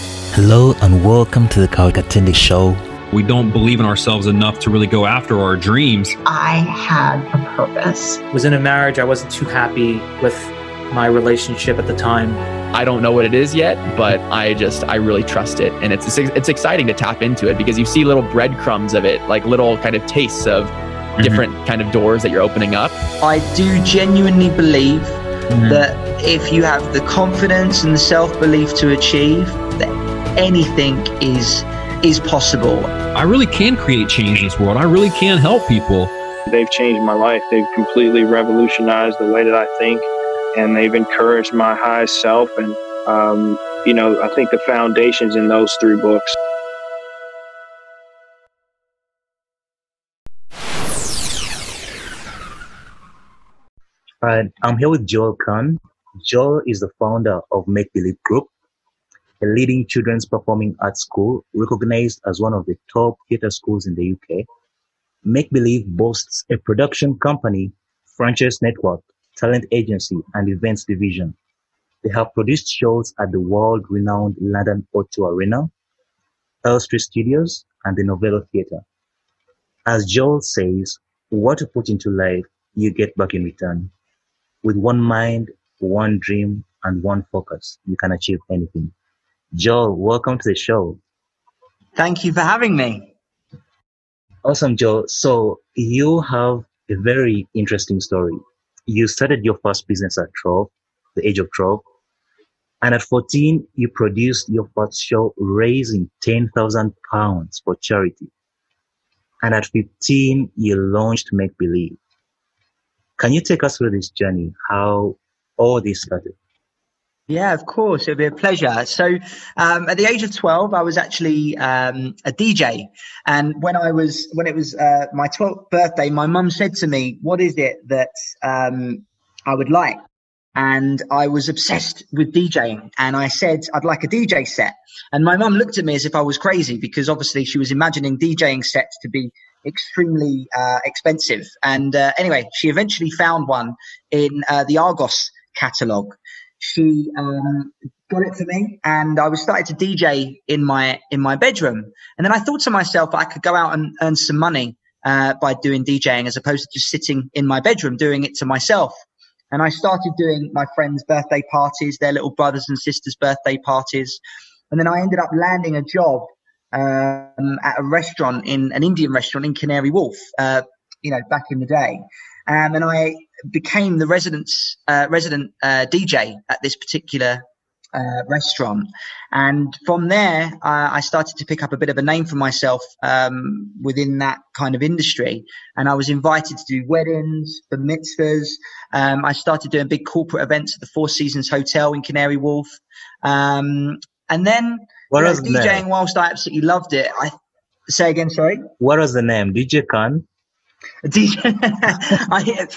Hello and welcome to the Kawikatindi Show. We don't believe in ourselves enough to really go after our dreams. I had a purpose. was in a marriage I wasn't too happy with my relationship at the time. I don't know what it is yet, but I just I really trust it, and it's it's exciting to tap into it because you see little breadcrumbs of it, like little kind of tastes of mm-hmm. different kind of doors that you're opening up. I do genuinely believe mm-hmm. that if you have the confidence and the self belief to achieve, that anything is is possible. I really can create change in this world. I really can help people. They've changed my life. They've completely revolutionized the way that I think and they've encouraged my highest self. And, um, you know, I think the foundation's in those three books. Alright, I'm here with Joel Kern. Joel is the founder of Make Believe Group, a leading children's performing arts school recognized as one of the top theatre schools in the UK. Make Believe boasts a production company, franchise network, talent agency, and events division. They have produced shows at the world-renowned London O2 Arena, Elstree Studios, and the Novello Theatre. As Joel says, what you put into life, you get back in return. With one mind, one dream, and one focus, you can achieve anything. Joel, welcome to the show. Thank you for having me. Awesome, Joel. So you have a very interesting story you started your first business at 12, the age of 12. And at 14, you produced your first show raising 10,000 pounds for charity. And at 15, you launched Make Believe. Can you take us through this journey, how all this started? Yeah, of course. It'd be a pleasure. So, um, at the age of 12, I was actually um, a DJ. And when I was, when it was uh, my 12th birthday, my mum said to me, What is it that um, I would like? And I was obsessed with DJing. And I said, I'd like a DJ set. And my mum looked at me as if I was crazy because obviously she was imagining DJing sets to be extremely uh, expensive. And uh, anyway, she eventually found one in uh, the Argos catalogue she um, got it for me, and I was starting to DJ in my in my bedroom. And then I thought to myself, I could go out and earn some money uh, by doing DJing as opposed to just sitting in my bedroom doing it to myself. And I started doing my friends' birthday parties, their little brothers and sisters' birthday parties, and then I ended up landing a job um, at a restaurant in an Indian restaurant in Canary Wharf. Uh, you know, back in the day. Um, and I became the residence uh, resident uh, DJ at this particular uh, restaurant. And from there, I started to pick up a bit of a name for myself um, within that kind of industry. And I was invited to do weddings, the mitzvahs. Um, I started doing big corporate events at the Four Seasons Hotel in Canary Wharf. Um, and then what you know, DJing, the whilst I absolutely loved it, I say again, sorry. What was the name? DJ Khan? DJ, I,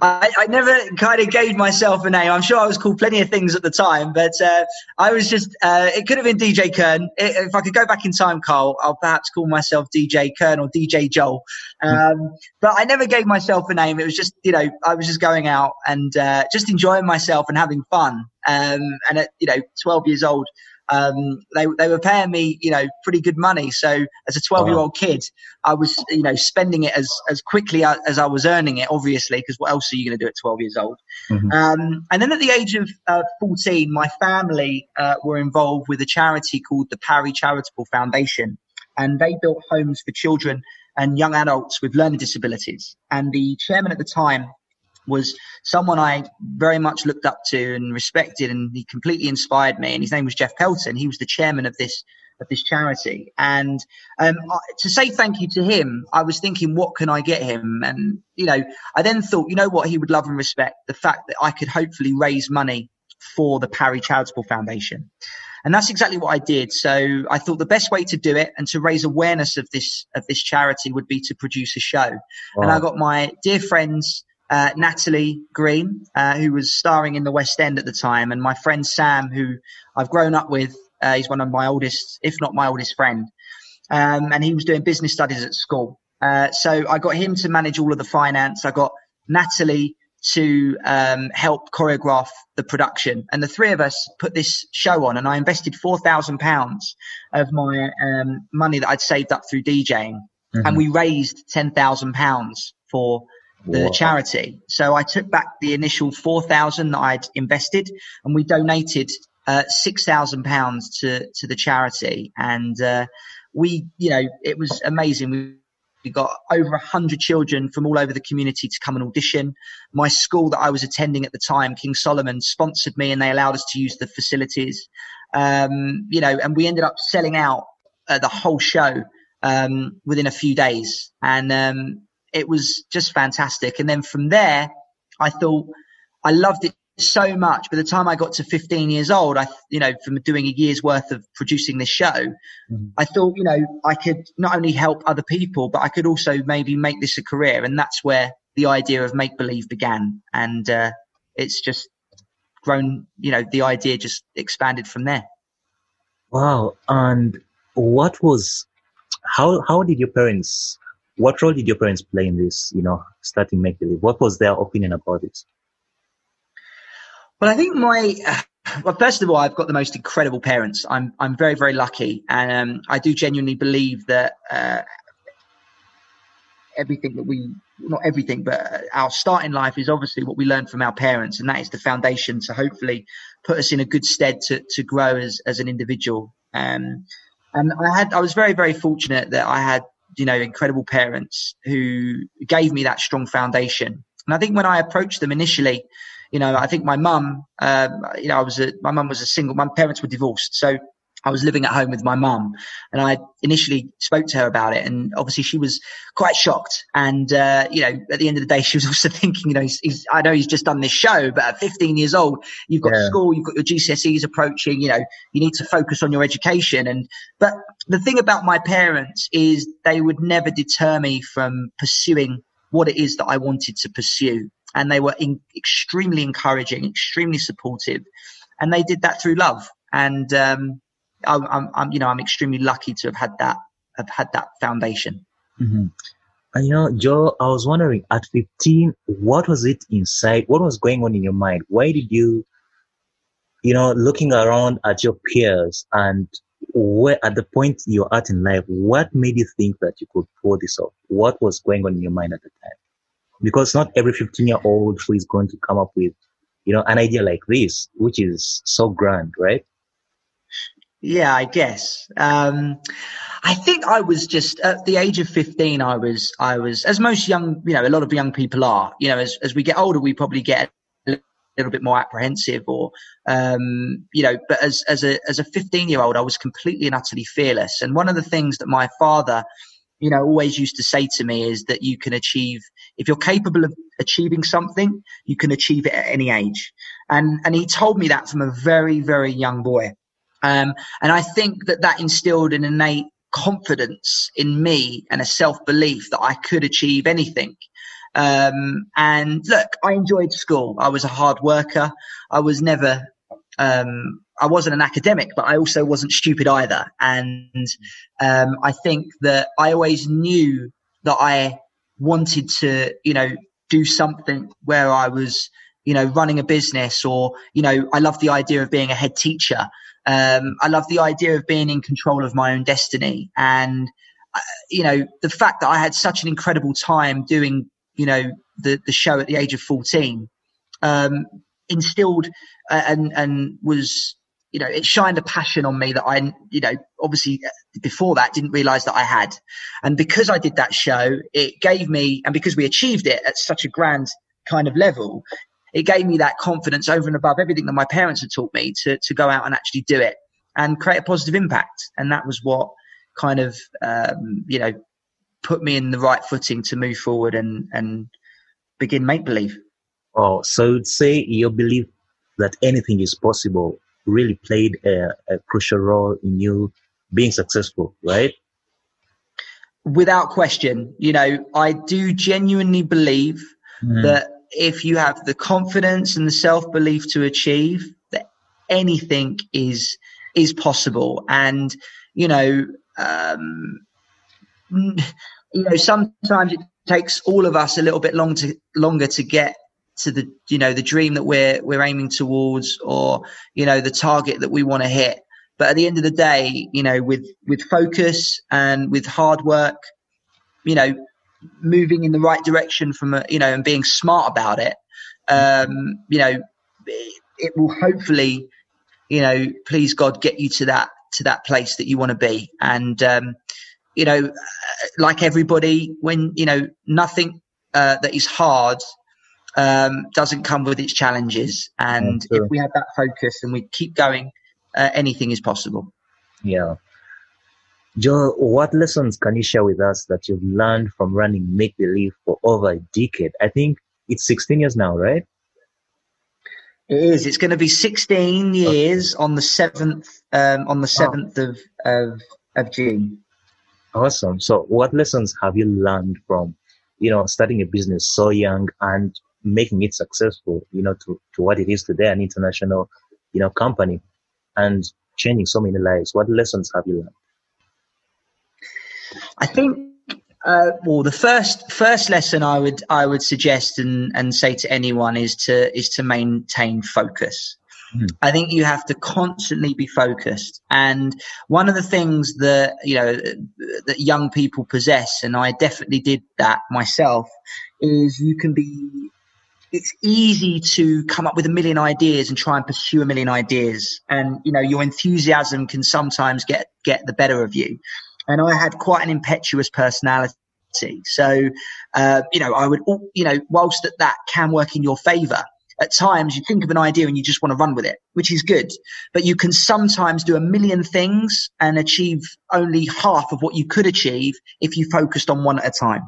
I, I, never kind of gave myself a name. I'm sure I was called plenty of things at the time, but uh, I was just, uh, it could have been DJ Kern. If I could go back in time, Karl, I'll perhaps call myself DJ Kern or DJ Joel. Um, but I never gave myself a name. It was just, you know, I was just going out and uh, just enjoying myself and having fun. Um, and at, you know, 12 years old, um, they they were paying me, you know, pretty good money. So as a 12 year old kid, I was, you know, spending it as as quickly as I was earning it, obviously, because what else are you going to do at 12 years old? Mm-hmm. Um, and then at the age of uh, 14, my family uh, were involved with a charity called the Parry Charitable Foundation, and they built homes for children and young adults with learning disabilities. And the chairman at the time was someone I very much looked up to and respected, and he completely inspired me. And his name was Jeff Pelton. He was the chairman of this of this charity. And um, to say thank you to him, I was thinking, what can I get him? And you know, I then thought, you know what, he would love and respect the fact that I could hopefully raise money for the Parry Charitable Foundation. And that's exactly what I did. So I thought the best way to do it and to raise awareness of this of this charity would be to produce a show. Wow. And I got my dear friends uh, Natalie Green, uh, who was starring in the West End at the time, and my friend Sam, who I've grown up with. Uh, he's one of my oldest, if not my oldest friend. Um, and he was doing business studies at school. Uh, so I got him to manage all of the finance. I got Natalie to um, help choreograph the production. And the three of us put this show on, and I invested four thousand pounds of my um, money that I'd saved up through DJing, mm-hmm. and we raised ten thousand pounds for the wow. charity. So I took back the initial four thousand that I'd invested, and we donated uh, six thousand pounds to to the charity. And uh, we, you know, it was amazing. We we got over 100 children from all over the community to come and audition. My school that I was attending at the time, King Solomon, sponsored me and they allowed us to use the facilities. Um, you know, and we ended up selling out uh, the whole show um, within a few days. And um, it was just fantastic. And then from there, I thought I loved it so much. By the time I got to 15 years old, I, you know, from doing a year's worth of producing this show, mm-hmm. I thought, you know, I could not only help other people, but I could also maybe make this a career. And that's where the idea of make believe began. And, uh, it's just grown, you know, the idea just expanded from there. Wow. And what was, how, how did your parents what role did your parents play in this, you know, starting Make Believe? What was their opinion about it? Well, I think my, well, first of all, I've got the most incredible parents. I'm, I'm very, very lucky. And um, I do genuinely believe that uh, everything that we, not everything, but our start in life is obviously what we learn from our parents. And that is the foundation to hopefully put us in a good stead to, to grow as, as an individual. Um, and I had, I was very, very fortunate that I had you know, incredible parents who gave me that strong foundation. And I think when I approached them initially, you know, I think my mum, um, you know, I was a, my mum was a single, my parents were divorced. So I was living at home with my mum and I initially spoke to her about it. And obviously she was quite shocked. And, uh, you know, at the end of the day, she was also thinking, you know, he's, he's, I know he's just done this show, but at 15 years old, you've got yeah. school, you've got your GCSEs approaching, you know, you need to focus on your education. And, but the thing about my parents is they would never deter me from pursuing what it is that I wanted to pursue. And they were in, extremely encouraging, extremely supportive. And they did that through love. And, um, I'm, I'm, I'm, you know, I'm extremely lucky to have had that, have had that foundation. Mm-hmm. And you know, Joe, I was wondering at 15, what was it inside? What was going on in your mind? Why did you, you know, looking around at your peers and where at the point you're at in life, what made you think that you could pull this off? What was going on in your mind at the time? Because not every 15 year old who is going to come up with, you know, an idea like this, which is so grand, right? Yeah, I guess. Um, I think I was just at the age of 15, I was, I was, as most young, you know, a lot of young people are, you know, as, as we get older, we probably get a little bit more apprehensive or, um, you know, but as, as a, as a 15 year old, I was completely and utterly fearless. And one of the things that my father, you know, always used to say to me is that you can achieve, if you're capable of achieving something, you can achieve it at any age. And, and he told me that from a very, very young boy. Um, and I think that that instilled an innate confidence in me and a self belief that I could achieve anything. Um, and look, I enjoyed school. I was a hard worker. I was never, um, I wasn't an academic, but I also wasn't stupid either. And um, I think that I always knew that I wanted to, you know, do something where I was, you know, running a business or, you know, I love the idea of being a head teacher. Um, I love the idea of being in control of my own destiny. And, uh, you know, the fact that I had such an incredible time doing, you know, the, the show at the age of 14, um, instilled uh, and, and was, you know, it shined a passion on me that I, you know, obviously uh, before that didn't realize that I had. And because I did that show, it gave me, and because we achieved it at such a grand kind of level, it gave me that confidence over and above everything that my parents had taught me to, to go out and actually do it and create a positive impact. And that was what kind of, um, you know, put me in the right footing to move forward and, and begin make believe. Oh, so say your belief that anything is possible really played a, a crucial role in you being successful, right? Without question, you know, I do genuinely believe mm. that if you have the confidence and the self belief to achieve that anything is is possible. And you know um, you know sometimes it takes all of us a little bit long to, longer to get to the you know the dream that we're we're aiming towards or you know the target that we want to hit. But at the end of the day you know with with focus and with hard work you know moving in the right direction from a, you know and being smart about it um you know it will hopefully you know please god get you to that to that place that you want to be and um you know like everybody when you know nothing uh, that is hard um, doesn't come with its challenges. And if we have that focus and we keep going, uh, anything is possible. Yeah. Joe, what lessons can you share with us that you've learned from running Make Believe for over a decade? I think it's 16 years now, right? It is. It's going to be 16 years okay. on the 7th, um, on the 7th oh. of, of, of June. Awesome. So what lessons have you learned from, you know, starting a business so young and making it successful, you know, to, to what it is today, an international, you know, company and changing so many lives? What lessons have you learned? I think uh, well, the first first lesson I would I would suggest and, and say to anyone is to is to maintain focus. Mm. I think you have to constantly be focused. And one of the things that you know that young people possess, and I definitely did that myself, is you can be it's easy to come up with a million ideas and try and pursue a million ideas. And, you know, your enthusiasm can sometimes get, get the better of you. And I had quite an impetuous personality. So, uh, you know, I would, you know, whilst that, that can work in your favor, at times you think of an idea and you just want to run with it, which is good. But you can sometimes do a million things and achieve only half of what you could achieve if you focused on one at a time.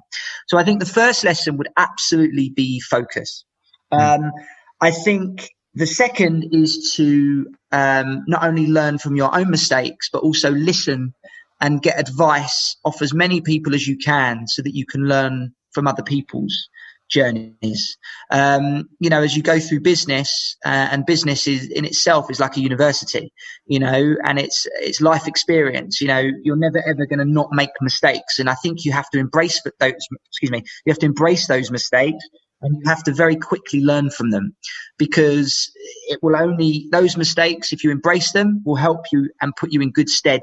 So I think the first lesson would absolutely be focus. Hmm. Um, I think the second is to um, not only learn from your own mistakes, but also listen and get advice off as many people as you can so that you can learn from other people's journeys. Um, you know, as you go through business, uh, and business is in itself is like a university, you know, and it's it's life experience. You know, you're never ever going to not make mistakes, and I think you have to embrace those. Excuse me, you have to embrace those mistakes and you have to very quickly learn from them because it will only those mistakes if you embrace them will help you and put you in good stead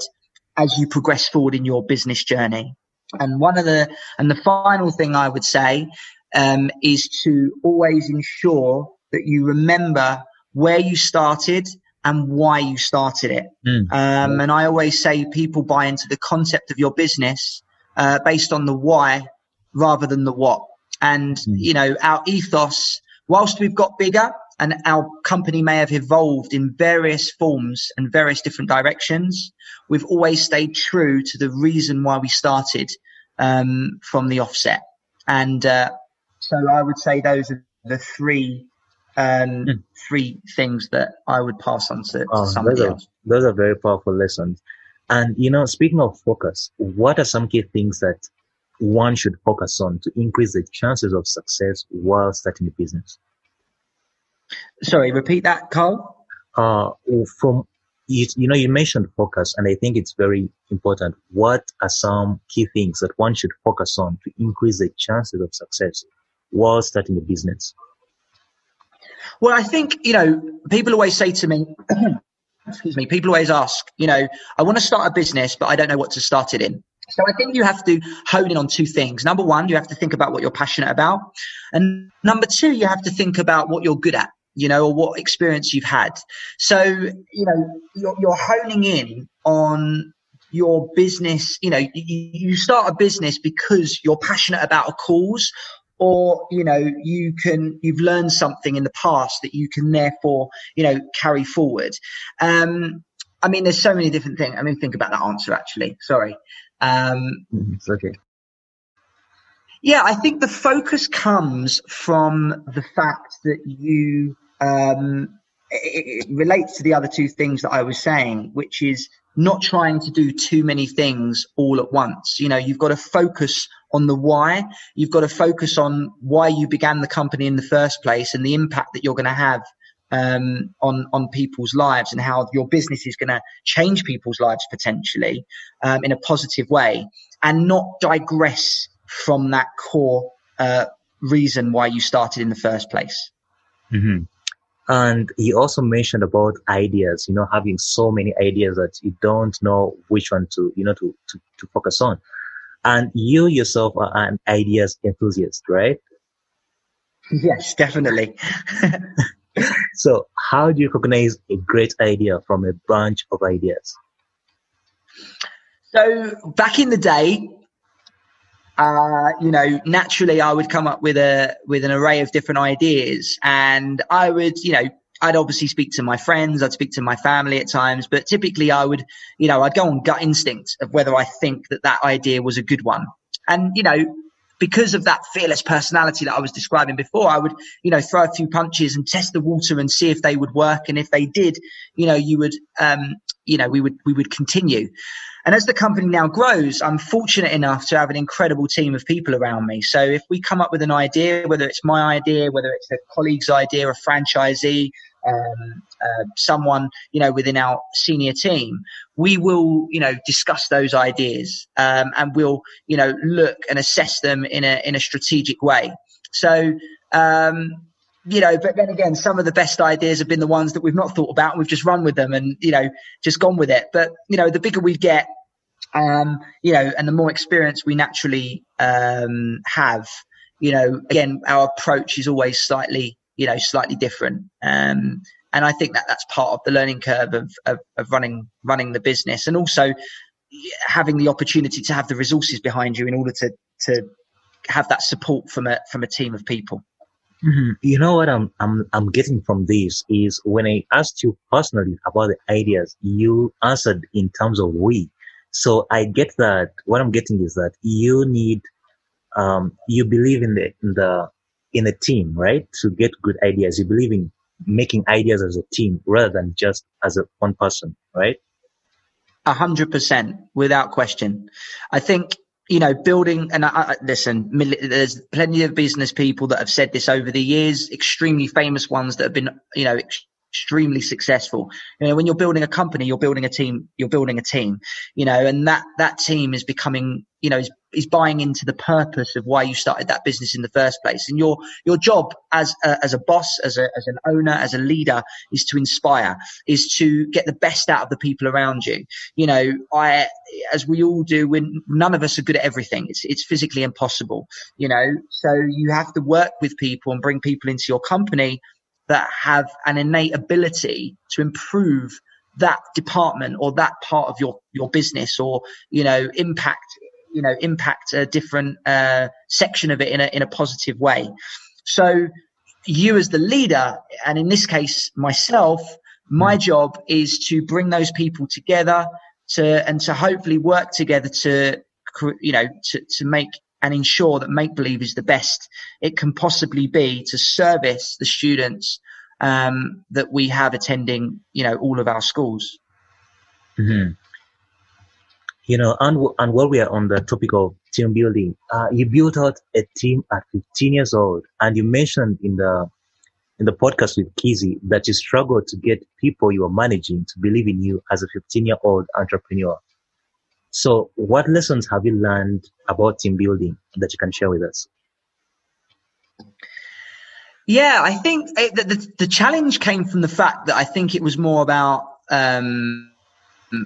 as you progress forward in your business journey and one of the and the final thing i would say um, is to always ensure that you remember where you started and why you started it mm. um, and i always say people buy into the concept of your business uh, based on the why rather than the what and, mm. you know, our ethos, whilst we've got bigger and our company may have evolved in various forms and various different directions, we've always stayed true to the reason why we started um, from the offset. And uh, so I would say those are the three um, mm. three things that I would pass on to, to oh, somebody those are, else. Those are very powerful lessons. And you know, speaking of focus, what are some key things that one should focus on to increase the chances of success while starting a business? Sorry, repeat that, Karl. Uh, from you, you know, you mentioned focus, and I think it's very important. What are some key things that one should focus on to increase the chances of success while starting a business? Well, I think, you know, people always say to me, excuse me, people always ask, you know, I want to start a business, but I don't know what to start it in. So I think you have to hone in on two things. Number one, you have to think about what you're passionate about. And number two, you have to think about what you're good at, you know, or what experience you've had. So, you know, you're, you're honing in on your business. You know, you, you start a business because you're passionate about a cause or you know you can you've learned something in the past that you can therefore you know carry forward um i mean there's so many different things i mean think about that answer actually sorry um, mm-hmm. it's okay. Yeah, I think the focus comes from the fact that you um, it, it relates to the other two things that I was saying, which is not trying to do too many things all at once. You know, you've got to focus on the why. You've got to focus on why you began the company in the first place and the impact that you're going to have um, on on people's lives and how your business is going to change people's lives potentially um, in a positive way, and not digress from that core uh, reason why you started in the first place. Mm-hmm. And he also mentioned about ideas, you know, having so many ideas that you don't know which one to, you know, to, to, to focus on. And you yourself are an ideas enthusiast, right? Yes, definitely. so how do you recognize a great idea from a bunch of ideas? So back in the day, uh, you know, naturally I would come up with a with an array of different ideas, and I would, you know, I'd obviously speak to my friends, I'd speak to my family at times, but typically I would, you know, I'd go on gut instinct of whether I think that that idea was a good one, and you know, because of that fearless personality that I was describing before, I would, you know, throw a few punches and test the water and see if they would work. And if they did, you know, you would, um, you know, we would, we would continue. And as the company now grows, I'm fortunate enough to have an incredible team of people around me. So if we come up with an idea, whether it's my idea, whether it's a colleague's idea, a franchisee, um, uh, someone you know within our senior team, we will you know discuss those ideas um, and we'll you know look and assess them in a in a strategic way. So. Um, you know, but then again, some of the best ideas have been the ones that we've not thought about. We've just run with them and, you know, just gone with it. But, you know, the bigger we get, um, you know, and the more experience we naturally um, have, you know, again, our approach is always slightly you know, slightly different. Um, and I think that that's part of the learning curve of, of, of running running the business, and also having the opportunity to have the resources behind you in order to to have that support from a from a team of people. Mm-hmm. You know what I'm I'm I'm getting from this is when I asked you personally about the ideas, you answered in terms of we. So I get that what I'm getting is that you need um you believe in the in the in a team, right? To get good ideas. You believe in making ideas as a team rather than just as a one person, right? A hundred percent, without question. I think you know, building and I, I, listen, there's plenty of business people that have said this over the years, extremely famous ones that have been, you know, extremely successful. You know, when you're building a company, you're building a team, you're building a team, you know, and that, that team is becoming, you know, is, is buying into the purpose of why you started that business in the first place. And your, your job as a, as a boss, as a, as an owner, as a leader is to inspire, is to get the best out of the people around you. You know, I, as we all do, when none of us are good at everything, it's, it's physically impossible, you know, so you have to work with people and bring people into your company that have an innate ability to improve that department or that part of your your business or you know impact you know impact a different uh, section of it in a in a positive way so you as the leader and in this case myself my hmm. job is to bring those people together to and to hopefully work together to you know to, to make and ensure that make believe is the best it can possibly be to service the students um, that we have attending, you know, all of our schools. Mm-hmm. You know, and, and while we are on the topic of team building, uh, you built out a team at 15 years old, and you mentioned in the in the podcast with Kizzy that you struggled to get people you are managing to believe in you as a 15 year old entrepreneur. So, what lessons have you learned about team building that you can share with us? Yeah, I think it, the, the, the challenge came from the fact that I think it was more about um,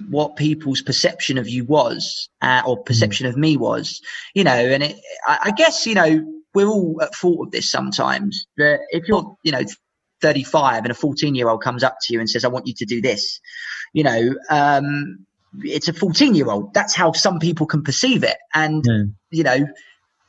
what people's perception of you was uh, or perception of me was, you know, and it, I, I guess, you know, we're all at fault of this sometimes. That if you're, you know, 35 and a 14 year old comes up to you and says, I want you to do this, you know, um, it's a 14 year old. That's how some people can perceive it. And, mm. you know,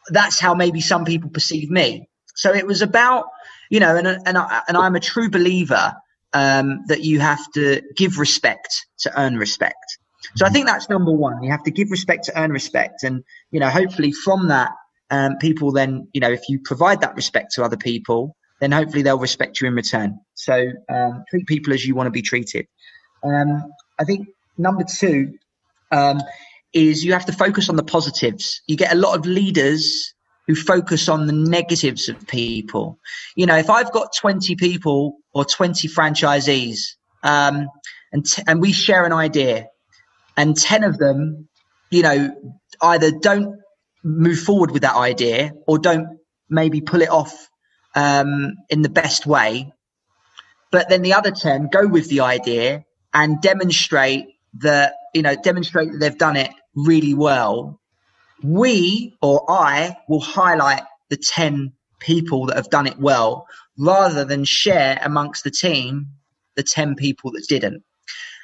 that's how maybe some people perceive me. So it was about, you know, and, and, I, and I'm a true believer um, that you have to give respect to earn respect. So I think that's number one. You have to give respect to earn respect. And, you know, hopefully from that, um, people then, you know, if you provide that respect to other people, then hopefully they'll respect you in return. So um, treat people as you want to be treated. Um, I think number two um, is you have to focus on the positives. You get a lot of leaders who focus on the negatives of people. You know, if I've got 20 people or 20 franchisees, um, and, t- and we share an idea and 10 of them, you know, either don't move forward with that idea or don't maybe pull it off um, in the best way, but then the other 10 go with the idea and demonstrate that, you know, demonstrate that they've done it really well. We or I will highlight the 10 people that have done it well rather than share amongst the team the 10 people that didn't.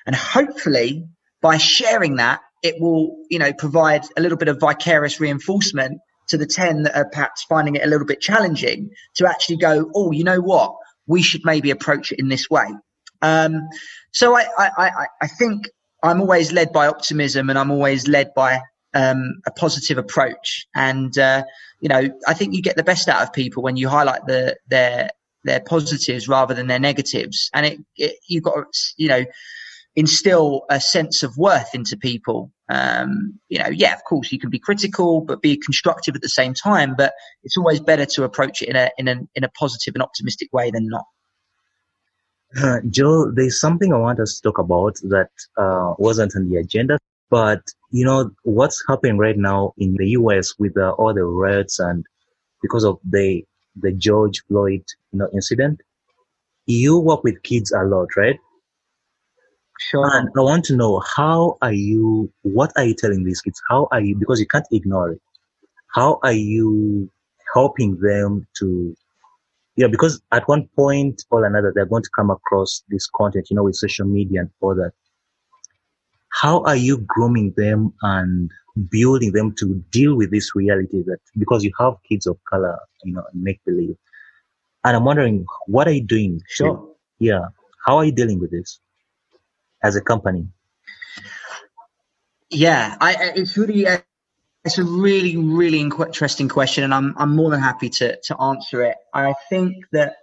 And hopefully by sharing that, it will, you know, provide a little bit of vicarious reinforcement to the 10 that are perhaps finding it a little bit challenging to actually go, oh, you know what? We should maybe approach it in this way. Um, so I, I, I, I think I'm always led by optimism and I'm always led by um, a positive approach. And, uh, you know, I think you get the best out of people when you highlight the, their, their positives rather than their negatives. And it, it you've got to, you know, instill a sense of worth into people. Um, you know, yeah, of course you can be critical, but be constructive at the same time. But it's always better to approach it in a in a in a positive and optimistic way than not. Uh, Joe, there's something I want us to talk about that uh, wasn't on the agenda, but you know what's happening right now in the U.S. with uh, all the riots and because of the the George Floyd you know incident. You work with kids a lot, right? Sure. And I want to know how are you, what are you telling these kids? How are you, because you can't ignore it. How are you helping them to, yeah, because at one point or another, they're going to come across this content, you know, with social media and all that. How are you grooming them and building them to deal with this reality that because you have kids of color, you know, make believe. And I'm wondering, what are you doing? Sure. Yeah. How are you dealing with this? as a company? Yeah, I, it's really it's a really really interesting question, and I'm I'm more than happy to to answer it. I think that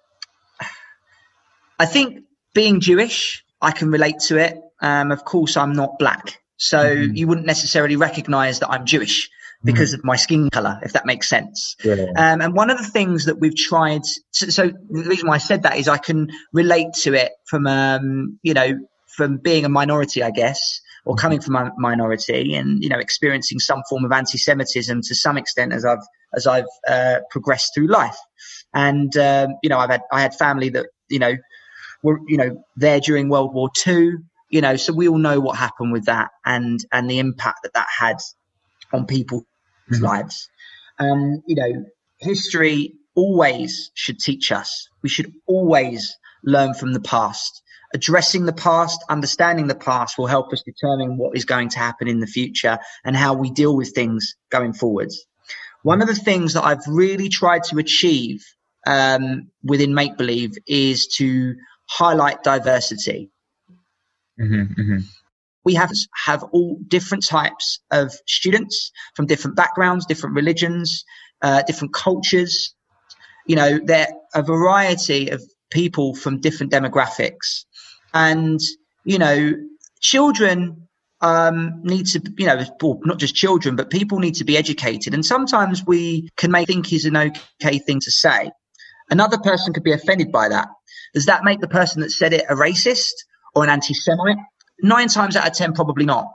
I think being Jewish, I can relate to it. Um, of course, I'm not black, so mm-hmm. you wouldn't necessarily recognise that I'm Jewish because mm-hmm. of my skin color, if that makes sense. Yeah. Um, and one of the things that we've tried, so, so, the reason why I said that is I can relate to it from, um, you know, from being a minority, I guess, or mm-hmm. coming from a minority, and you know, experiencing some form of anti-Semitism to some extent as I've as I've uh, progressed through life. And um, you know, I've had I had family that you know were you know there during World War Two. You know, so we all know what happened with that and and the impact that that had on people's mm-hmm. lives. Um, you know, history always should teach us. We should always learn from the past addressing the past, understanding the past will help us determine what is going to happen in the future and how we deal with things going forwards. One of the things that I've really tried to achieve um, within Make Believe is to highlight diversity. Mm-hmm, mm-hmm. We have have all different types of students from different backgrounds, different religions, uh, different cultures. You know, there are a variety of people from different demographics. And, you know, children um, need to, you know, not just children, but people need to be educated. And sometimes we can make think is an okay thing to say. Another person could be offended by that. Does that make the person that said it a racist or an anti-Semite? Nine times out of ten, probably not.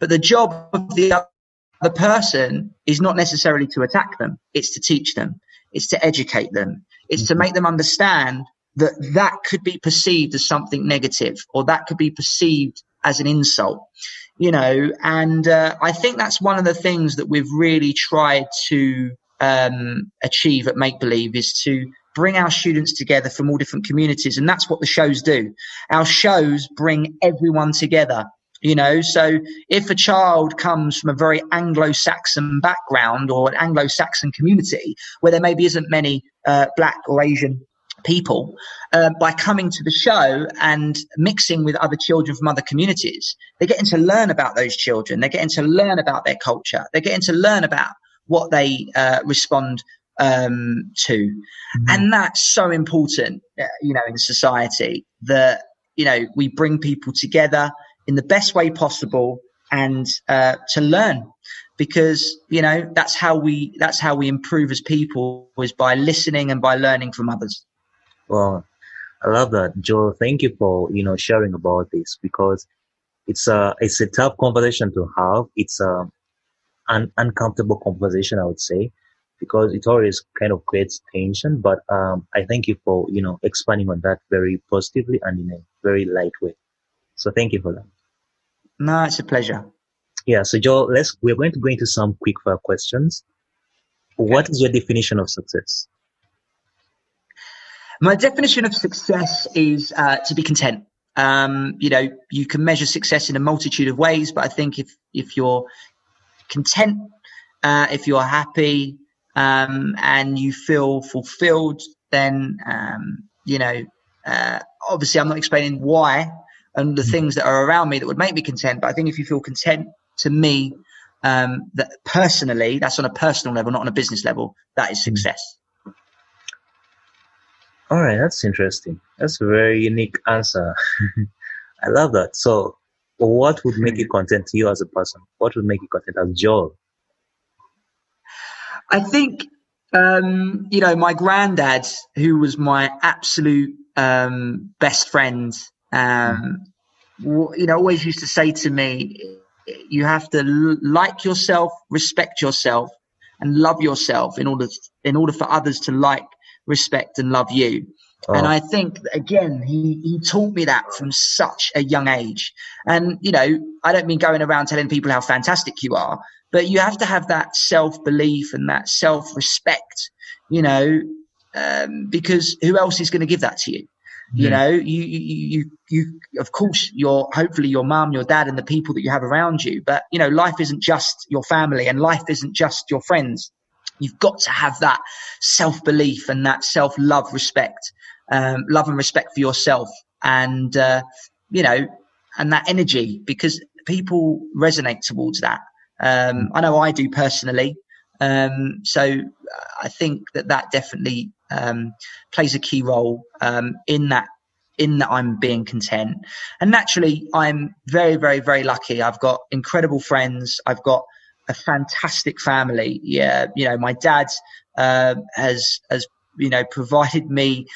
But the job of the other person is not necessarily to attack them. It's to teach them. It's to educate them. It's mm-hmm. to make them understand that that could be perceived as something negative or that could be perceived as an insult you know? And uh, i think that's one of the things that we've really tried to um, achieve at make believe is to bring our students together from all different communities and that's what the shows do. Our shows bring everyone together you know? So if a child comes from a very anglo-saxon background or an anglo-saxon community where there maybe isn't many uh, black or asian people uh, by coming to the show and mixing with other children from other communities. They're getting to learn about those children. They're getting to learn about their culture. They're getting to learn about what they uh, respond um, to. Mm-hmm. And that's so important, uh, you know, in society that, you know, we bring people together in the best way possible and uh, to learn because you know that's how we that's how we improve as people is by listening and by learning from others well, I love that, Joe. Thank you for you know sharing about this because it's a it's a tough conversation to have. It's a an uncomfortable conversation, I would say, because it always kind of creates tension. But um, I thank you for you know expanding on that very positively and in a very light way. So thank you for that. No, it's a pleasure. Yeah. So Joe, let's we're going to go into some quick fire questions. What is your definition of success? My definition of success is uh, to be content. Um, you know, you can measure success in a multitude of ways, but I think if if you're content, uh, if you're happy, um, and you feel fulfilled, then um, you know. Uh, obviously, I'm not explaining why and the mm-hmm. things that are around me that would make me content, but I think if you feel content, to me, um, that personally, that's on a personal level, not on a business level, that is mm-hmm. success. All right, that's interesting. That's a very unique answer. I love that. So, what would make you content to you as a person? What would make you content as Joel? I think, um, you know, my granddad, who was my absolute um, best friend, um, you know, always used to say to me, you have to like yourself, respect yourself, and love yourself in order in order for others to like, respect, and love you. Oh. And I think again, he he taught me that from such a young age. And you know, I don't mean going around telling people how fantastic you are, but you have to have that self belief and that self respect. You know, um, because who else is going to give that to you? You know, you, you, you, you, of course, your, hopefully your mom, your dad and the people that you have around you. But, you know, life isn't just your family and life isn't just your friends. You've got to have that self belief and that self love, respect, um, love and respect for yourself. And, uh, you know, and that energy because people resonate towards that. Um, I know I do personally. Um, so I think that that definitely um, plays a key role um, in that in that I'm being content. And naturally, I'm very, very, very lucky. I've got incredible friends. I've got a fantastic family. Yeah, you know, my dad uh, has has you know provided me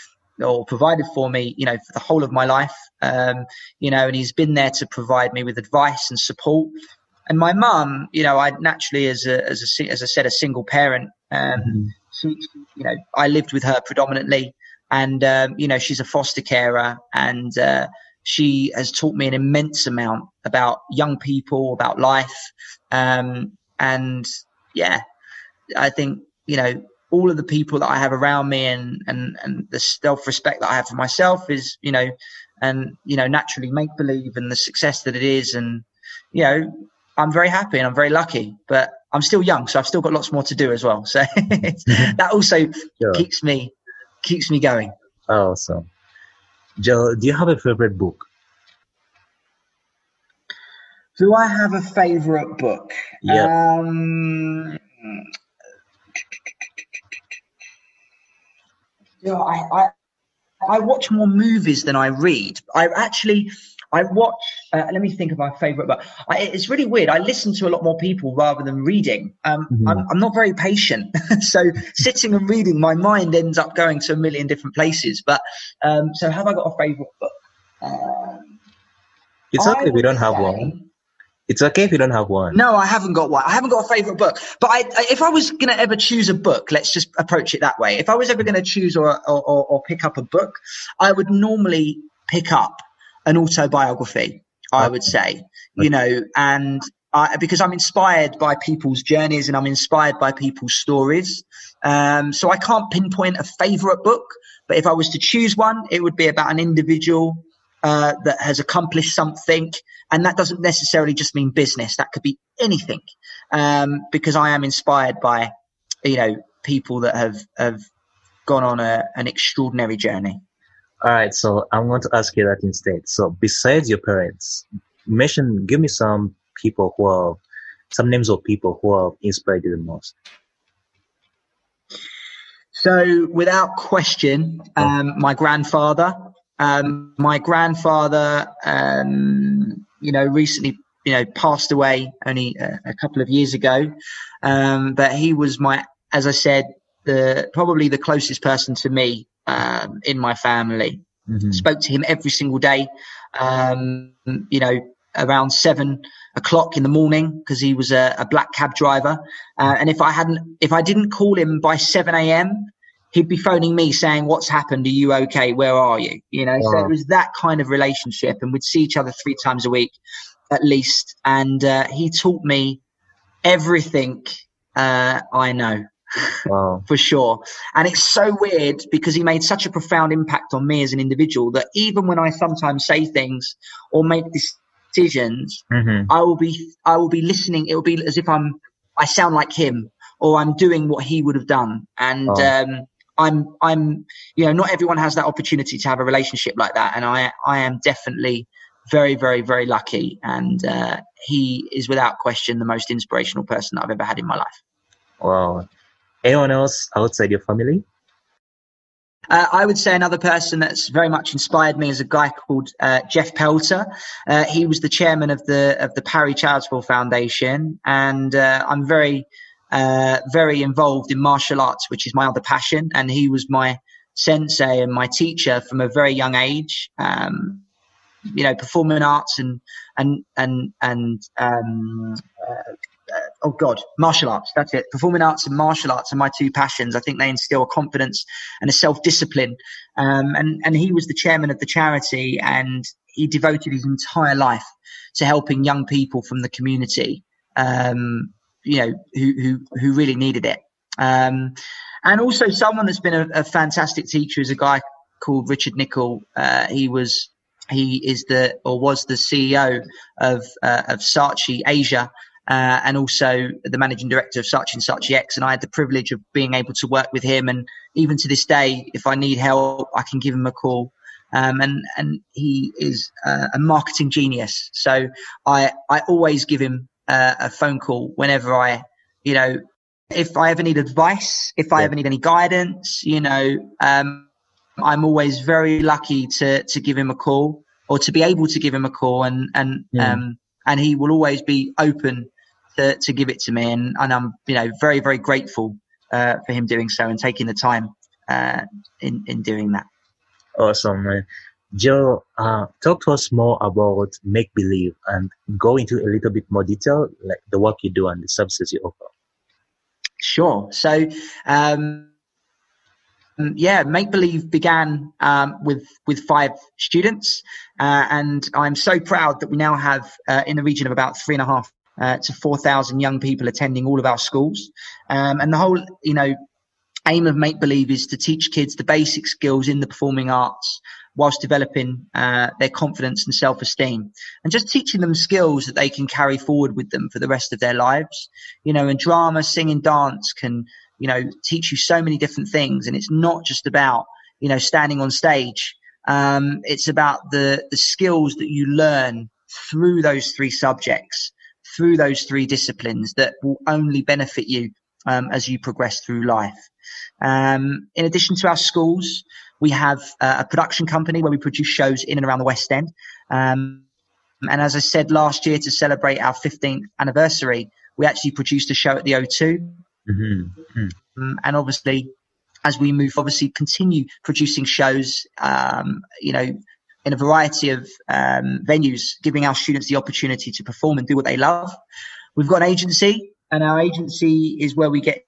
or provided for me, you know, for the whole of my life. Um, you know, and he's been there to provide me with advice and support. And my mum, you know, I naturally, as a, as a, as I said, a single parent, um, mm-hmm she, you know, I lived with her predominantly, and um, you know, she's a foster carer, and uh, she has taught me an immense amount about young people, about life, um, and yeah, I think you know all of the people that I have around me, and and and the self respect that I have for myself is you know, and you know, naturally make believe and the success that it is, and you know, I'm very happy and I'm very lucky, but I'm still young, so I've still got lots more to do as well. So mm-hmm. that also sure. keeps me keeps me going. Awesome, Joe. Do you have a favorite book? Do I have a favorite book? Yeah. Um, you know, I, I I watch more movies than I read. I actually I watch. Uh, let me think of my favorite book. I, it's really weird. I listen to a lot more people rather than reading. Um, mm-hmm. I'm, I'm, not very patient, so sitting and reading, my mind ends up going to a million different places. But um, so, have I got a favorite book? Um, it's okay We don't have one. It's okay if you don't have one. No, I haven't got one. I haven't got a favorite book. But I, if I was going to ever choose a book, let's just approach it that way. If I was ever going to choose or, or, or, pick up a book, I would normally pick up an autobiography, I would say, you know, and I, because I'm inspired by people's journeys and I'm inspired by people's stories. Um, so I can't pinpoint a favorite book, but if I was to choose one, it would be about an individual uh, that has accomplished something. And that doesn't necessarily just mean business. That could be anything. Um, because I am inspired by, you know, people that have, have gone on a, an extraordinary journey. All right, so I'm going to ask you that instead. So, besides your parents, mention, give me some people who are, some names of people who have inspired you the most. So, without question, um, my grandfather. Um, my grandfather, um, you know, recently, you know, passed away only a, a couple of years ago. Um, but he was my, as I said, the probably the closest person to me um, in my family. Mm-hmm. Spoke to him every single day. Um, you know, around seven o'clock in the morning because he was a, a, black cab driver. Uh, and if I hadn't, if I didn't call him by 7 a.m., he'd be phoning me saying, what's happened? Are you okay? Where are you? You know, so it was that kind of relationship and we'd see each other three times a week at least. And, uh, he taught me everything, uh, I know. Wow. for sure. And it's so weird because he made such a profound impact on me as an individual that even when I sometimes say things or make decisions, mm-hmm. I will be I will be listening. It will be as if I'm I sound like him or I'm doing what he would have done. And oh. um, I'm I'm you know not everyone has that opportunity to have a relationship like that, and I I am definitely very very very lucky, and uh, he is without question the most inspirational person I've ever had in my life. Wow. Anyone else outside your family? Uh, I would say another person that's very much inspired me is a guy called uh, Jeff Pelter. Uh, he was the chairman of the of the Parry Charitable Foundation, and uh, I'm very uh, very involved in martial arts, which is my other passion. And he was my sensei and my teacher from a very young age. Um, you know, performing arts and and and and um, uh, oh god martial arts that's it performing arts and martial arts are my two passions i think they instill a confidence and a self-discipline um, and and he was the chairman of the charity and he devoted his entire life to helping young people from the community um, you know who who who really needed it um, and also someone that's been a, a, fantastic teacher is a guy called richard nicoll uh, he was he is the or was the ceo of uh, of saatchi asia uh, and also the managing director of Saatchi and Saatchi X. And I had the privilege of being able to work with him. And even to this day, if I need help, I can give him a call. Um, and and he is uh, a marketing genius. So I I always give him uh, a phone call whenever I, you know, if I ever need advice, if I ever need any guidance, you know, um, I'm always very lucky to to give him a call or to be able to give him a call, and and yeah. um, and he will always be open to, to give it to me, and, and I'm you know very very grateful uh, for him doing so and taking the time uh, in in doing that. Awesome, man. Joe, uh, talk to us more about make believe and go into a little bit more detail, like the work you do and the services you offer. Sure. So, um, yeah, make believe began um, with with five students, uh, and I'm so proud that we now have uh, in the region of about three and a half uh, to 4,000 young people attending all of our schools. Um, and the whole, you know, aim of Make Believe is to teach kids the basic skills in the performing arts whilst developing uh, their confidence and self-esteem and just teaching them skills that they can carry forward with them for the rest of their lives. You know, and drama, singing, dance can, you know, teach you so many different things. And it's not just about, you know, standing on stage. Um, it's about the, the skills that you learn through those three subjects through those three disciplines that will only benefit you um, as you progress through life. Um, in addition to our schools, we have uh, a production company where we produce shows in and around the West End. Um, and as I said last year, to celebrate our 15th anniversary, we actually produced a show at the O2. Mm-hmm. Mm-hmm. Um, and obviously, as we move, obviously continue producing shows, um, you know, in a variety of um, venues, giving our students the opportunity to perform and do what they love. We've got an agency, and our agency is where we get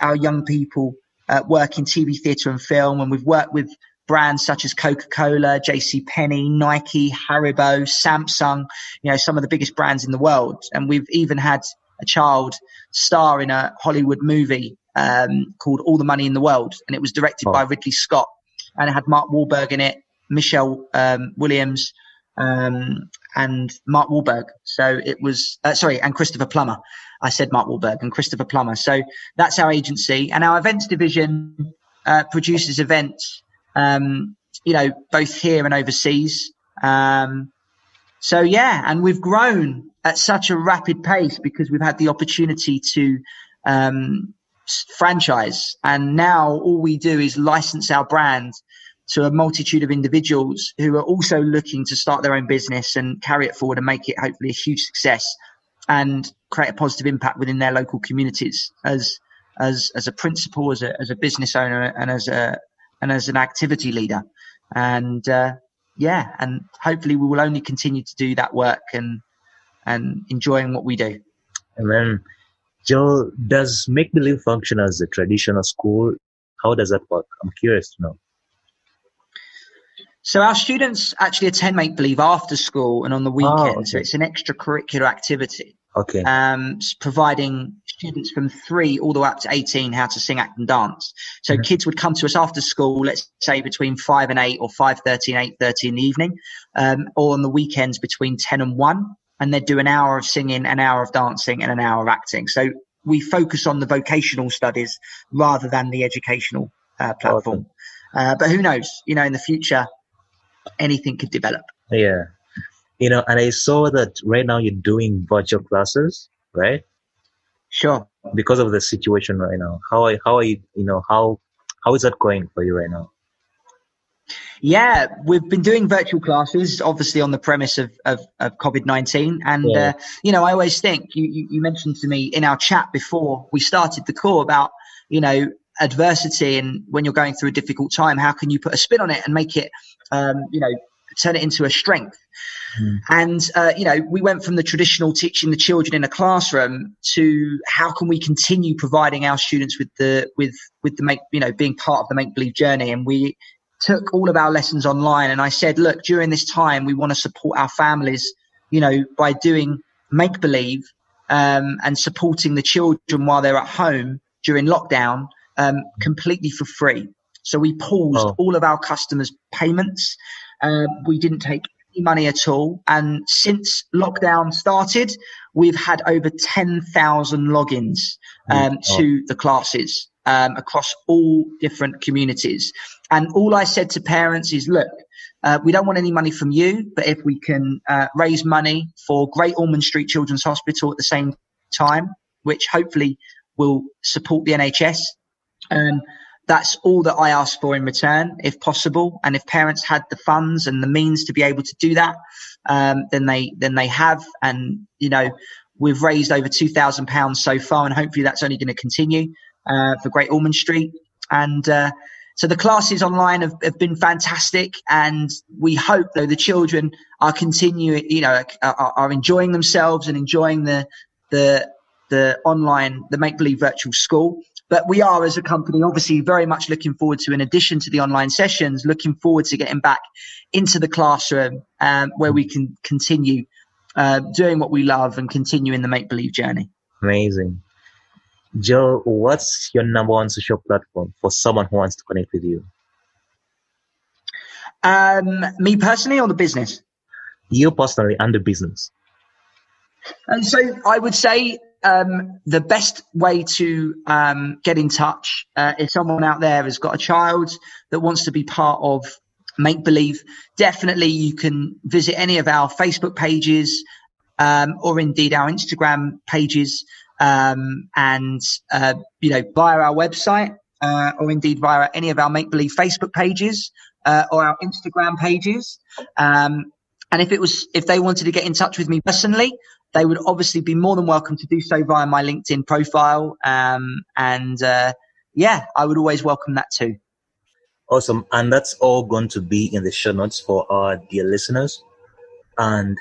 our young people uh, work in TV, theatre, and film. And we've worked with brands such as Coca-Cola, J.C. Penney, Nike, Haribo, Samsung, you know, some of the biggest brands in the world. And we've even had a child star in a Hollywood movie um, called All the Money in the World, and it was directed oh. by Ridley Scott, and it had Mark Wahlberg in it, Michelle um, Williams, um, and Mark Wahlberg. So it was, uh, sorry, and Christopher Plummer. I said Mark Wahlberg and Christopher Plummer. So that's our agency. And our events division uh, produces events, um, you know, both here and overseas. Um, so yeah, and we've grown at such a rapid pace because we've had the opportunity to um, franchise. And now all we do is license our brand to a multitude of individuals who are also looking to start their own business and carry it forward and make it hopefully a huge success and create a positive impact within their local communities as as as a principal as a as a business owner and as a and as an activity leader and uh, yeah, and hopefully we will only continue to do that work and and enjoying what we do. And then, Joe, does Make Believe function as a traditional school? How does that work? I'm curious to know. So our students actually attend Make Believe after school and on the weekend. Oh, okay. So it's an extracurricular activity, Okay. um, providing students from three all the way up to 18 how to sing, act and dance. So Mhm. kids would come to us after school, let's say between five and eight or 5.30 and 8.30 in the evening, um, or on the weekends between 10 and one. And they'd do an hour of singing, an hour of dancing and an hour of acting. So we focus on the vocational studies rather than the educational uh, platform. Uh, but who knows? You know, in the future, anything could develop. Yeah. You know, and I saw that right now you're doing virtual classes, right? Sure. Because of the situation right now. How are, how are you, you know, how, how is that going for you right now? Yeah, we've been doing virtual classes, obviously on the premise of, of, of COVID 19. And, Yeah. uh, you know, I always think you, you, you mentioned to me in our chat before we started the call about, you know, adversity and when you're going through a difficult time, how can you put a spin on it and make it, um, you know, turn it into a strength? Mm. And, uh, you know, we went from the traditional teaching the children in a classroom to how can we continue providing our students with the, with, with the make, you know, being part of the make believe journey. And we, took all of our lessons online and I said, look, during this time, we want to support our families, you know, by doing make believe um, and supporting the children while they're at home during lockdown um, completely for free. So we paused Oh. all of our customers' payments. Uh, we didn't take money at all. And since lockdown started, we've had over 10,000 logins um, Oh. to the classes um, across all different communities. And all I said to parents is, look, uh, we don't want any money from you, but if we can uh, raise money for Great Ormond Street Children's Hospital at the same time, which hopefully will support the NHS, um, that's all that I ask for in return, if possible. And if parents had the funds and the means to be able to do that, um, then they then they have. And you know, we've raised over two thousand pounds so far, and hopefully that's only going to continue uh, for Great Ormond Street. And uh, so the classes online have, have been fantastic, and we hope though the children are continuing, you know, are, are enjoying themselves and enjoying the the the online, the make believe virtual school. But we are, as a company, obviously very much looking forward to, in addition to the online sessions, looking forward to getting back into the classroom um, where we can continue uh, doing what we love and continue in the make believe journey. Amazing. Joe, what's your number one social platform for someone who wants to connect with you? Um, me personally, or the business? You personally and the business. And so I would say um, the best way to um, get in touch uh, if someone out there has got a child that wants to be part of Make Believe, definitely you can visit any of our Facebook pages um, or indeed our Instagram pages um, and, uh, you know, via our website uh, or indeed via any of our Make Believe Facebook pages uh, or our Instagram pages. Um, and if it was, if they wanted to get in touch with me personally, they would obviously be more than welcome to do so via my LinkedIn profile. Um, and uh, yeah, I would always welcome that too. Awesome. And that's all going to be in the show notes for our dear listeners. And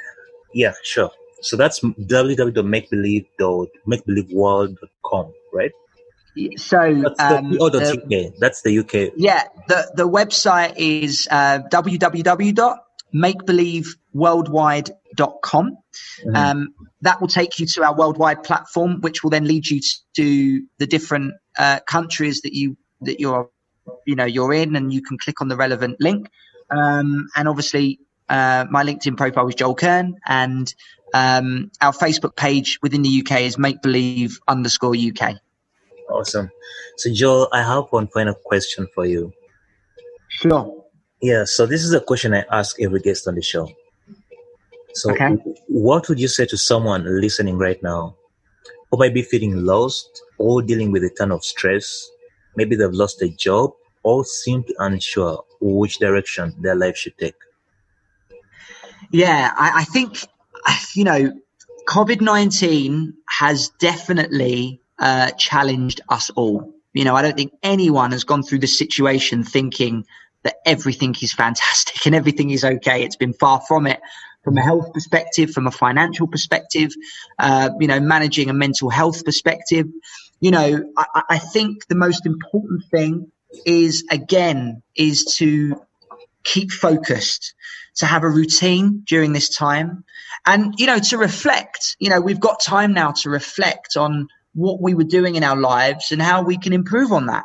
yeah, sure. So that's www.makebelieve.makebelieveworld.com, right? So That's the, um, oh, the UK. That's the UK. yeah, the the website is uh, www.makebelieveworldwide.com. Mhm. Um, that will take you to our worldwide platform, which will then lead you to the different uh, countries that you that you're you know you're in, and you can click on the relevant link. Um, and obviously, uh, my LinkedIn profile is Joel Kern, and um, our Facebook page within the UK is Make Believe underscore UK. Awesome. So, Joel, I have one final question for you. Sure. Yeah, so this is a question I ask every guest on the show. So, Okay. what would you say to someone listening right now who might be feeling lost or dealing with a ton of stress? Maybe they've lost a job or simply unsure which direction their life should take. Yeah, I, I think, you know, COVID 19 has definitely uh, challenged us all. You know, I don't think anyone has gone through this situation thinking that everything is fantastic and everything is okay. It's been far from it from a health perspective, from a financial perspective, uh, you know, managing a mental health perspective. You know, I, I think the most important thing is again is to keep focused, to have a routine during this time, and you know to reflect. You know, we've got time now to reflect on what we were doing in our lives and how we can improve on that.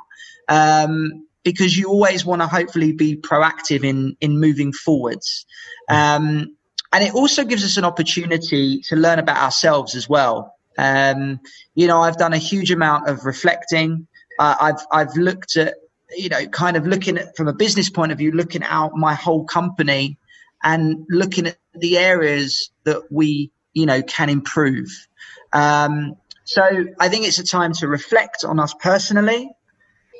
Um, because you always want to hopefully be proactive in in moving forwards. Um, and it also gives us an opportunity to learn about ourselves as well. Um, you know, I've done a huge amount of reflecting. Uh, I've I've looked at you know, kind of looking at from a business point of view, looking at my whole company and looking at the areas that we you know can improve. Um, so I think it's a time to reflect on us personally,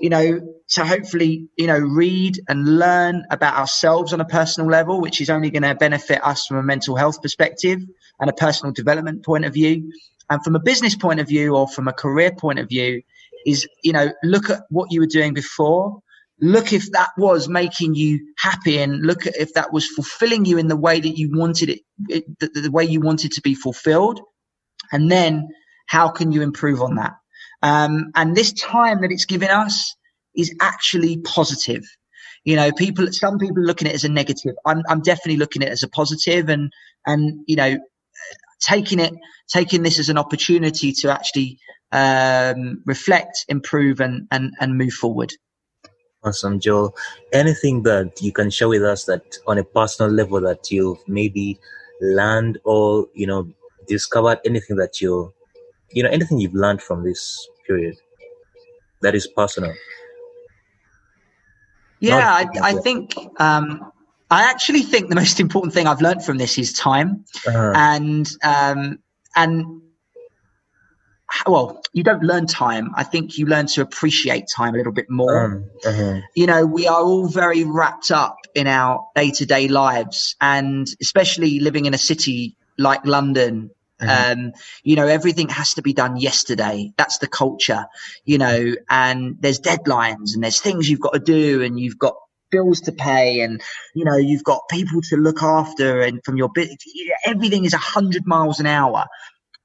you know, to hopefully, you know, read and learn about ourselves on a personal level, which is only going to benefit us from a mental health perspective and a personal development point of view. And from a business point of view or from a career point of view, is, you know, look at what you were doing before. Look if that was making you happy and look at if that was fulfilling you in the way that you wanted it, it the, the way you wanted to be fulfilled. And then how can you improve on that? Um, and this time that it's given us is actually positive. You know, people, some people are looking at it as a negative. I'm, I'm definitely looking at it as a positive and, and, you know, taking it, taking this as an opportunity to actually, um, reflect, improve and, and, and move forward. Awesome, Joel. Anything that you can share with us that on a personal level that you've maybe learned or, you know, discovered anything that you you know anything you've learned from this period that is personal? Yeah I, I, think um, i actually think the most important thing i've learned from this is time. Uh-huh. and um, and well you don't learn time. I think you learn to appreciate time a little bit more. Um, uh-huh. you know we are all very wrapped up in our day-to-day lives. And especially living in a city like london Mm-hmm. Um, you know, everything has to be done yesterday. That's the culture, you know, and there's deadlines and there's things you've got to do and you've got bills to pay and, you know, you've got people to look after and from your bit, everything is a hundred miles an hour.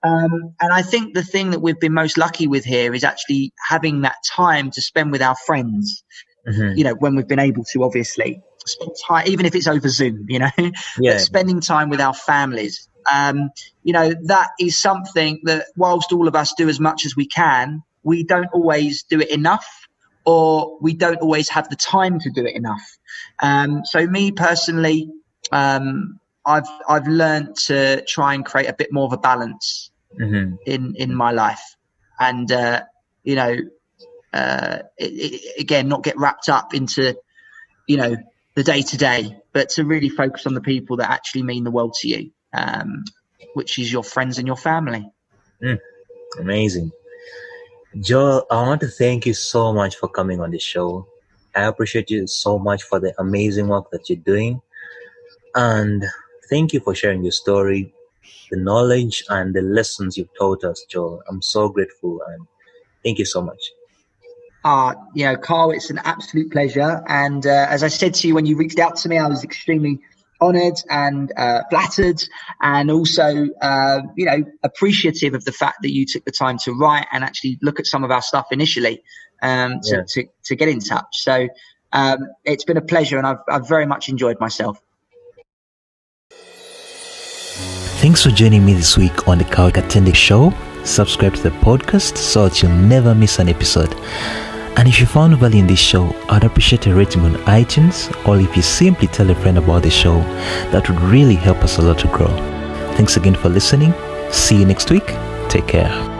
Um, and I think the thing that we've been most lucky with here is actually having that time to spend with our friends, mm-hmm. you know, when we've been able to, obviously spend time, even if it's over Zoom, you know, yeah. spending time with our families um, you know, that is something that whilst all of us do as much as we can, we don't always do it enough or we don't always have the time to do it enough. Um, so me personally, um, I've, I've learned to try and create a bit more of a balance mm-hmm. in, in my life and, uh, you know, uh, it, it, again, not get wrapped up into, you know, the day to day, but to really focus on the people that actually mean the world to you um, which is your friends and your family. Mm, amazing. Joel, I want to thank you so much for coming on the show. I appreciate you so much for the amazing work that you're doing. And thank you for sharing your story, the knowledge, and the lessons you've taught us, Joel. I'm so grateful and thank you so much. Uh, you know, Karl, it's an absolute pleasure. And uh, as I said to you when you reached out to me, I was extremely honoured and uh, flattered, and also uh, you know appreciative of the fact that you took the time to write and actually look at some of our stuff initially um, to, yeah. to, to get in touch. So um, it's been a pleasure, and I've, I've very much enjoyed myself. Thanks for joining me this week on the Karl Katende Show. Subscribe to the podcast so that you'll never miss an episode. And if you found value in this show, I'd appreciate a rating on iTunes, or if you simply tell a friend about the show, that would really help us a lot to grow. Thanks again for listening. See you next week. Take care.